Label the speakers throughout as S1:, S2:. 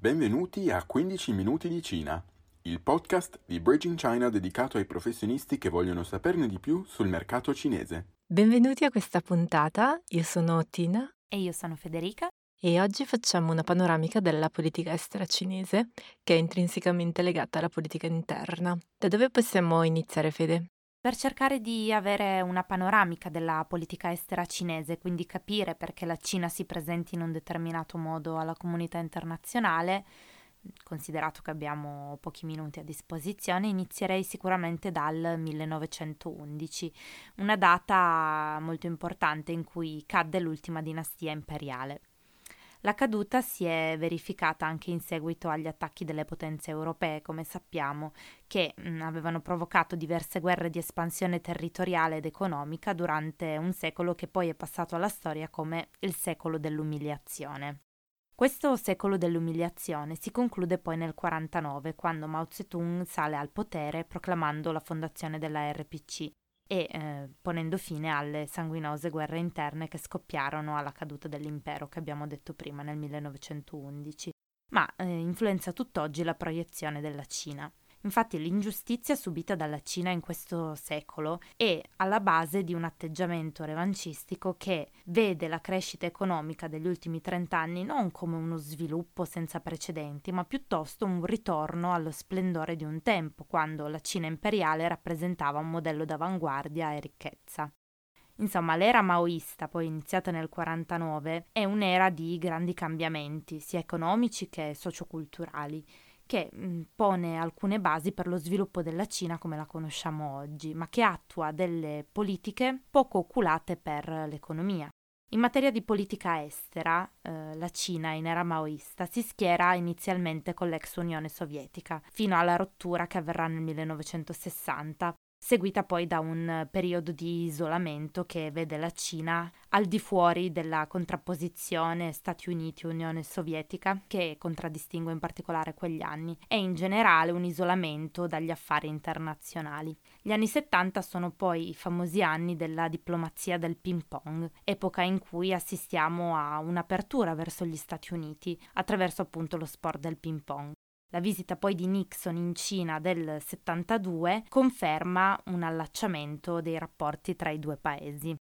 S1: Benvenuti a 15 minuti di Cina, il podcast di Bridging China dedicato ai professionisti che vogliono saperne di più sul mercato cinese.
S2: Benvenuti a questa puntata, io sono Tina
S3: e io sono Federica
S2: e oggi facciamo una panoramica della politica estera cinese che è intrinsecamente legata alla politica interna. Da dove possiamo iniziare Fede?
S3: Per cercare di avere una panoramica della politica estera cinese, quindi capire perché la Cina si presenti in un determinato modo alla comunità internazionale, considerato che abbiamo pochi minuti a disposizione, inizierei sicuramente dal 1911, una data molto importante in cui cadde l'ultima dinastia imperiale. La caduta si è verificata anche in seguito agli attacchi delle potenze europee, come sappiamo, che mh, mm, avevano provocato diverse guerre di espansione territoriale ed economica durante un secolo che poi è passato alla storia come il secolo dell'umiliazione. Questo secolo dell'umiliazione si conclude poi nel 49, quando Mao Zedong sale al potere proclamando la fondazione della RPC, e eh, ponendo fine alle sanguinose guerre interne che scoppiarono alla caduta dell'impero che abbiamo detto prima nel 1911, ma eh, influenza tutt'oggi la proiezione della Cina. Infatti l'ingiustizia subita dalla Cina in questo secolo è alla base di un atteggiamento revancistico che vede la crescita economica degli ultimi trent'anni non come uno sviluppo senza precedenti, ma piuttosto un ritorno allo splendore di un tempo, quando la Cina imperiale rappresentava un modello d'avanguardia e ricchezza. Insomma, l'era maoista, poi iniziata nel 49, è un'era di grandi cambiamenti, sia economici che socioculturali che mm, pone alcune basi per lo sviluppo della Cina come la conosciamo oggi, ma che attua delle politiche poco oculate per l'economia. In materia di politica estera, eh, la Cina in era maoista si schiera inizialmente con l'ex Unione Sovietica, fino alla rottura che avverrà nel 1960, seguita poi da un periodo di isolamento che vede la Cina al di fuori della contrapposizione Stati Uniti-Unione Sovietica, che contraddistingue in particolare quegli anni, e in generale un isolamento dagli affari internazionali. Gli anni 70 sono poi i famosi anni della diplomazia del ping pong, epoca in cui assistiamo a un'apertura verso gli Stati Uniti attraverso appunto lo sport del ping pong. La visita poi di Nixon in Cina del 72 conferma un allacciamento dei rapporti tra i due paesi.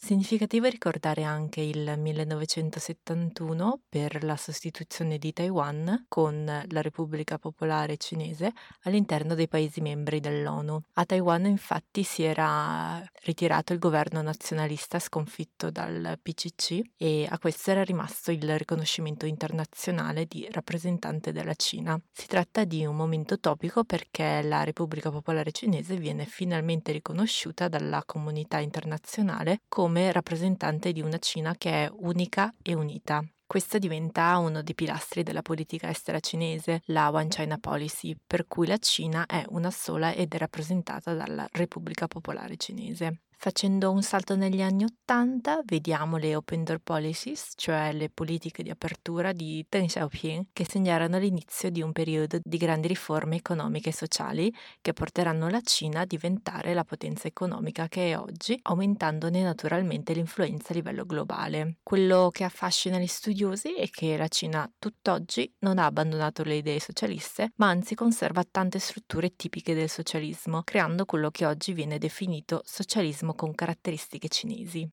S2: Significativo ricordare anche il 1971 per la sostituzione di Taiwan con la Repubblica Popolare Cinese all'interno dei Paesi membri dell'ONU. A Taiwan infatti si era ritirato il governo nazionalista sconfitto dal PCC e a questo era rimasto il riconoscimento internazionale di rappresentante della Cina. Si tratta di un momento topico perché la Repubblica Popolare Cinese viene finalmente riconosciuta dalla comunità internazionale come come rappresentante di una Cina che è unica e unita. Questa diventa uno dei pilastri della politica estera cinese, la One China Policy, per cui la Cina è una sola ed è rappresentata dalla Repubblica Popolare Cinese. Facendo un salto negli anni Ottanta, vediamo le Open Door Policies, cioè le politiche di apertura di Deng Xiaoping, che segnarono l'inizio di un periodo di grandi riforme economiche e sociali che porteranno la Cina a diventare la potenza economica che è oggi, aumentandone naturalmente l'influenza a livello globale. Quello che affascina gli studiosi è che la Cina tutt'oggi non ha abbandonato le idee socialiste, ma anzi conserva tante strutture tipiche del socialismo, creando quello che oggi viene definito socialismo turismo con caratteristiche cinesi.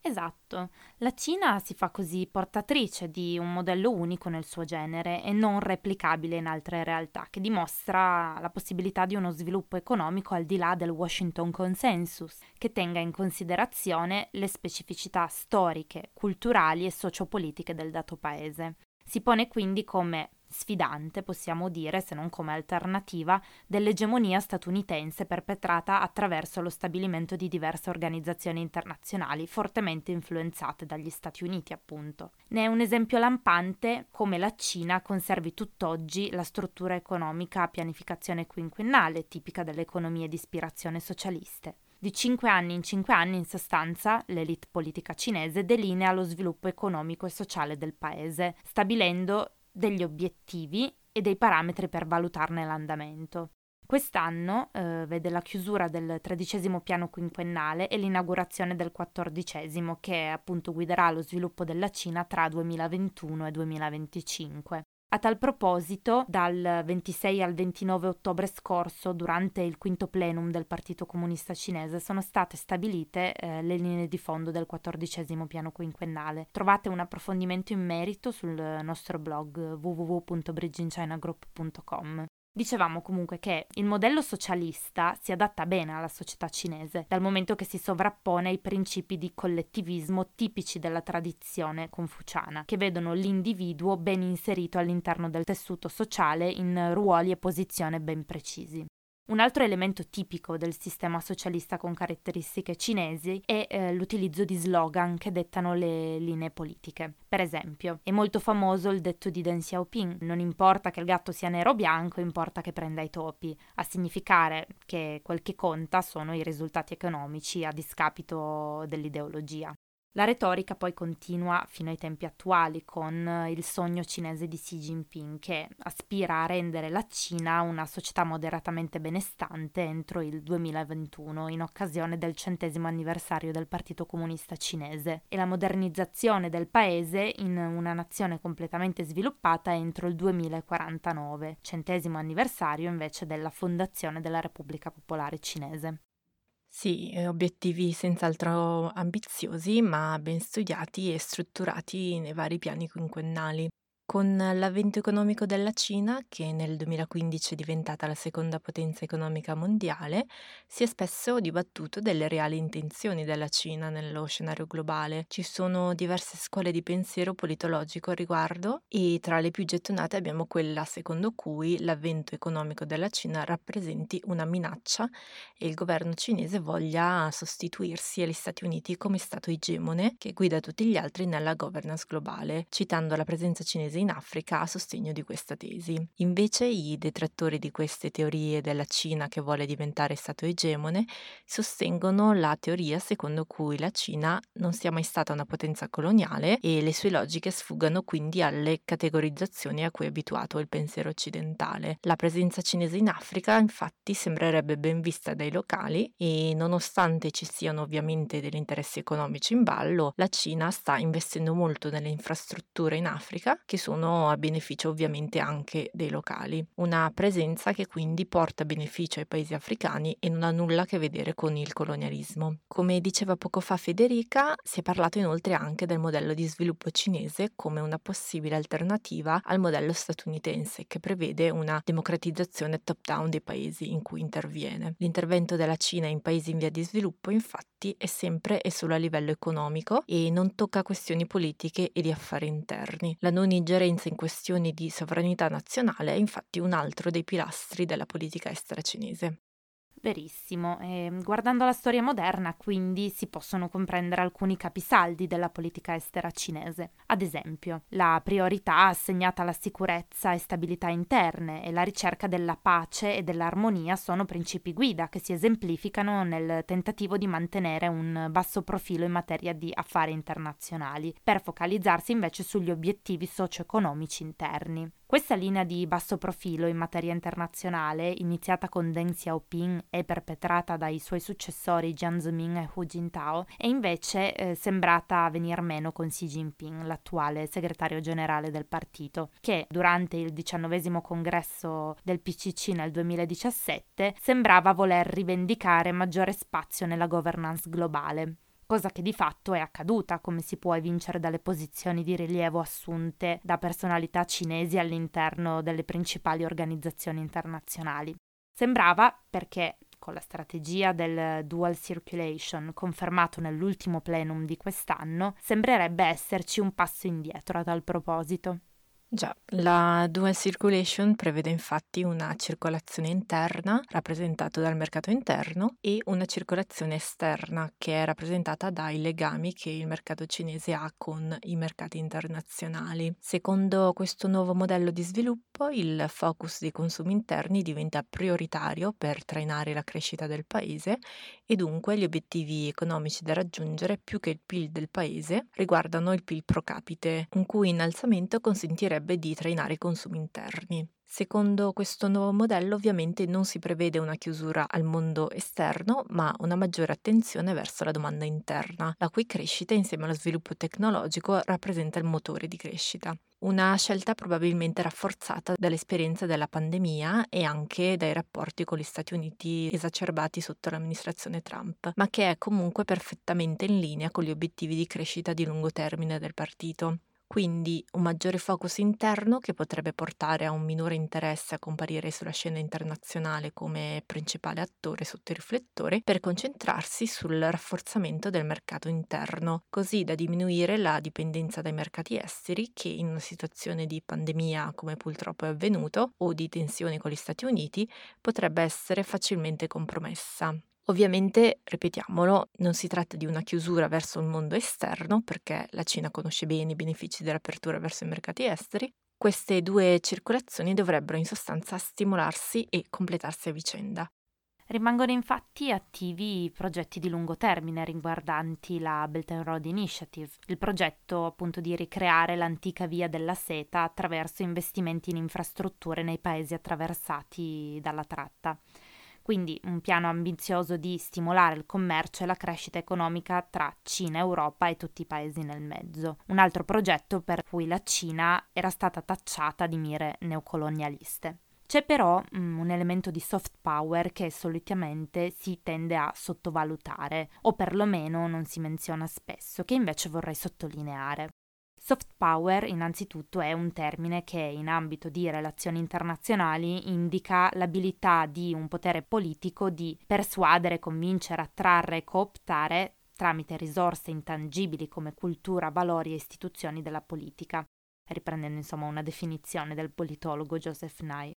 S3: Esatto, la Cina si fa così portatrice di un modello unico nel suo genere e non replicabile in altre realtà, che dimostra la possibilità di uno sviluppo economico al di là del Washington Consensus, che tenga in considerazione le specificità storiche, culturali e sociopolitiche del dato paese. Si pone quindi come sfidante, possiamo dire, se non come alternativa, dell'egemonia statunitense perpetrata attraverso lo stabilimento di diverse organizzazioni internazionali fortemente influenzate dagli Stati Uniti, appunto. Ne è un esempio lampante come la Cina conservi tutt'oggi la struttura economica a pianificazione quinquennale, tipica delle economie di ispirazione socialiste. Di cinque anni in cinque anni, in sostanza, l'elite politica cinese delinea lo sviluppo economico e sociale del paese, stabilendo degli obiettivi e dei parametri per valutarne l'andamento. Quest'anno eh, vede la chiusura del tredicesimo piano quinquennale e l'inaugurazione del quattordicesimo che appunto guiderà lo sviluppo della Cina tra 2021 e 2025. A tal proposito, dal 26 al 29 ottobre scorso, durante il quinto plenum del Partito Comunista Cinese, sono state stabilite eh, le linee di fondo del quattordicesimo piano quinquennale. Trovate un approfondimento in merito sul nostro blog www.bridgeinchinagroup.com. Dicevamo comunque che il modello socialista si adatta bene alla società cinese, dal momento che si sovrappone ai principi di collettivismo tipici della tradizione confuciana, che vedono l'individuo ben inserito all'interno del tessuto sociale in ruoli e posizioni ben precisi. Un altro elemento tipico del sistema socialista con caratteristiche cinesi è eh, l'utilizzo di slogan che dettano le linee politiche. Per esempio, è molto famoso il detto di Deng Xiaoping: non importa che il gatto sia nero o bianco, importa che prenda i topi, a significare che quel che conta sono i risultati economici a discapito dell'ideologia. La retorica poi continua fino ai tempi attuali con il sogno cinese di Xi Jinping che aspira a rendere la Cina una società moderatamente benestante entro il 2021 in occasione del centesimo anniversario del Partito Comunista Cinese e la modernizzazione del paese in una nazione completamente sviluppata entro il 2049, centesimo anniversario invece della fondazione della Repubblica Popolare Cinese.
S2: Sì, eh, obiettivi senz'altro ambiziosi, ma ben studiati e strutturati nei vari piani quinquennali. Con l'avvento economico della Cina, che nel 2015 è diventata la seconda potenza economica mondiale, si è spesso dibattuto delle reali intenzioni della Cina nello scenario globale. Ci sono diverse scuole di pensiero politologico al riguardo e tra le più gettonate abbiamo quella secondo cui l'avvento economico della Cina rappresenti una minaccia e il governo cinese voglia sostituirsi agli Stati Uniti come Stato egemone che guida tutti gli altri nella governance globale, citando la presenza cinese cinese in Africa a sostegno di questa tesi. Invece i detrattori di queste teorie della Cina che vuole diventare stato egemone sostengono la teoria secondo cui la Cina non sia mai stata una potenza coloniale e le sue logiche sfuggano quindi alle categorizzazioni a cui è abituato il pensiero occidentale. La presenza cinese in Africa infatti sembrerebbe ben vista dai locali e nonostante ci siano ovviamente degli interessi economici in ballo, la Cina sta investendo molto nelle infrastrutture in Africa che sono a beneficio ovviamente anche dei locali. Una presenza che quindi porta beneficio ai paesi africani e non ha nulla a che vedere con il colonialismo. Come diceva poco fa Federica, si è parlato inoltre anche del modello di sviluppo cinese come una possibile alternativa al modello statunitense che prevede una democratizzazione top-down dei paesi in cui interviene. L'intervento della Cina in paesi in via di sviluppo infatti è sempre e solo a livello economico e non tocca questioni politiche e di affari interni. La non ingerenza in questioni di sovranità nazionale è infatti un altro dei pilastri della politica estera cinese.
S3: Verissimo. E guardando la storia moderna, quindi, si possono comprendere alcuni capisaldi della politica estera cinese. Ad esempio, la priorità assegnata alla sicurezza e stabilità interne e la ricerca della pace e dell'armonia sono principi guida che si esemplificano nel tentativo di mantenere un basso profilo in materia di affari internazionali, per focalizzarsi invece sugli obiettivi socio-economici interni. Questa linea di basso profilo in materia internazionale, iniziata con Deng Xiaoping e perpetrata dai suoi successori Jiang Zemin e Hu Jintao, è invece eh, sembrata venir meno con Xi Jinping, l'attuale segretario generale del partito, che durante il diciannovesimo congresso del PCC nel 2017 sembrava voler rivendicare maggiore spazio nella governance globale cosa che di fatto è accaduta, come si può evincere dalle posizioni di rilievo assunte da personalità cinesi all'interno delle principali organizzazioni internazionali. Sembrava perché con la strategia del dual circulation confermato nell'ultimo plenum di quest'anno, sembrerebbe esserci un passo indietro a tal proposito.
S2: Già, la dual circulation prevede infatti una circolazione interna rappresentata dal mercato interno e una circolazione esterna che è rappresentata dai legami che il mercato cinese ha con i mercati internazionali. Secondo questo nuovo modello di sviluppo, il focus dei consumi interni diventa prioritario per trainare la crescita del paese e dunque gli obiettivi economici da raggiungere più che il PIL del paese riguardano il PIL pro capite, un cui innalzamento consentirebbe permetterebbe di trainare i consumi interni. Secondo questo nuovo modello ovviamente non si prevede una chiusura al mondo esterno, ma una maggiore attenzione verso la domanda interna, la cui crescita insieme allo sviluppo tecnologico rappresenta il motore di crescita. Una scelta probabilmente rafforzata dall'esperienza della pandemia e anche dai rapporti con gli Stati Uniti esacerbati sotto l'amministrazione Trump, ma che è comunque perfettamente in linea con gli obiettivi di crescita di lungo termine del partito. Quindi un maggiore focus interno che potrebbe portare a un minore interesse a comparire sulla scena internazionale come principale attore sotto i riflettori per concentrarsi sul rafforzamento del mercato interno, così da diminuire la dipendenza dai mercati esteri che in una situazione di pandemia come purtroppo è avvenuto o di tensioni con gli Stati Uniti potrebbe essere facilmente compromessa. Ovviamente, ripetiamolo, non si tratta di una chiusura verso il mondo esterno, perché la Cina conosce bene i benefici dell'apertura verso i mercati esteri. Queste due circolazioni dovrebbero in sostanza stimolarsi e completarsi a vicenda.
S3: Rimangono infatti attivi progetti di lungo termine riguardanti la Belt and Road Initiative, il progetto appunto di ricreare l'antica via della seta attraverso investimenti in infrastrutture nei paesi attraversati dalla tratta. Quindi un piano ambizioso di stimolare il commercio e la crescita economica tra Cina, Europa e tutti i paesi nel mezzo. Un altro progetto per cui la Cina era stata tacciata di mire neocolonialiste. C'è però mm, un elemento di soft power che solitamente si tende a sottovalutare, o perlomeno non si menziona spesso, che invece vorrei sottolineare. Soft power innanzitutto è un termine che in ambito di relazioni internazionali indica l'abilità di un potere politico di persuadere, convincere, attrarre e cooptare tramite risorse intangibili come cultura, valori e istituzioni della politica, riprendendo insomma una definizione del politologo Joseph Nye.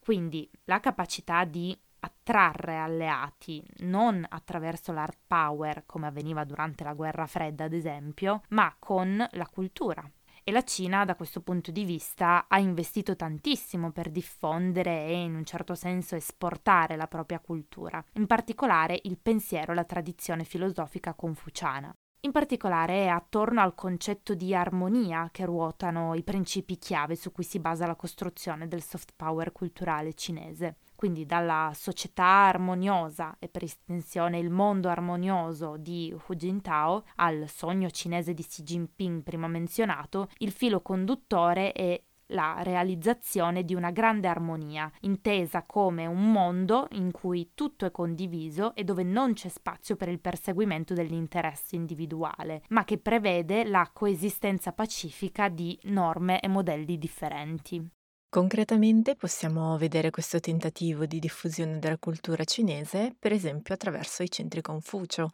S3: Quindi la capacità di attrarre alleati non attraverso l'hard power come avveniva durante la guerra fredda ad esempio, ma con la cultura. E la Cina da questo punto di vista ha investito tantissimo per diffondere e in un certo senso esportare la propria cultura, in particolare il pensiero e la tradizione filosofica confuciana. In particolare è attorno al concetto di armonia che ruotano i principi chiave su cui si basa la costruzione del soft power culturale cinese quindi dalla società armoniosa e per estensione il mondo armonioso di Hu Jintao al sogno cinese di Xi Jinping prima menzionato, il filo conduttore è la realizzazione di una grande armonia, intesa come un mondo in cui tutto è condiviso e dove non c'è spazio per il perseguimento dell'interesse individuale, ma che prevede la coesistenza pacifica di norme e modelli differenti.
S2: Concretamente possiamo vedere questo tentativo di diffusione della cultura cinese, per esempio attraverso i centri Confucio,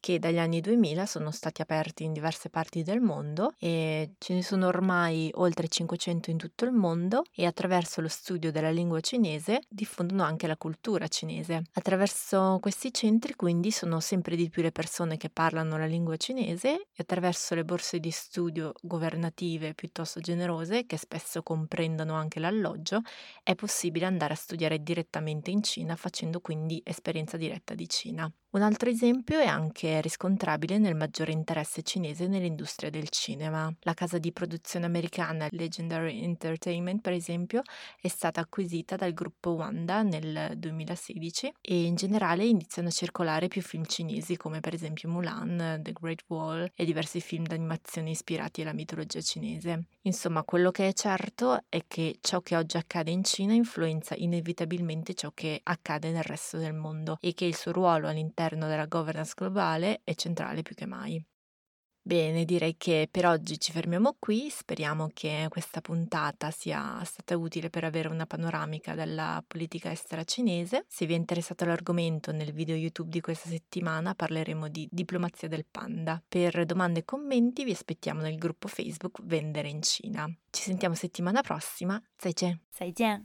S2: che dagli anni 2000 sono stati aperti in diverse parti del mondo e ce ne sono ormai oltre 500 in tutto il mondo e attraverso lo studio della lingua cinese diffondono anche la cultura cinese. Attraverso questi centri quindi sono sempre di più le persone che parlano la lingua cinese e attraverso le borse di studio governative piuttosto generose che spesso comprendono anche l'alloggio, è possibile andare a studiare direttamente in Cina facendo quindi esperienza diretta di Cina. Un altro esempio è anche riscontrabile nel maggiore interesse cinese nell'industria del cinema. La casa di produzione americana Legendary Entertainment, per esempio, è stata acquisita dal gruppo Wanda nel 2016 e in generale iniziano a circolare più film cinesi come per esempio Mulan, The Great Wall e diversi film d'animazione ispirati alla mitologia cinese. Insomma, quello che è certo è che ciò che oggi accade in Cina influenza inevitabilmente ciò che accade nel resto del mondo e che il suo ruolo all'interno all'interno della governance globale è centrale più che mai. Bene, direi che per oggi ci fermiamo qui, speriamo che questa puntata sia stata utile per avere una panoramica della politica estera cinese. Se vi è interessato l'argomento, nel video YouTube di questa settimana parleremo di diplomazia del panda. Per domande e commenti vi aspettiamo nel gruppo Facebook Vendere in Cina. Ci sentiamo settimana prossima, 再见。
S3: 再见。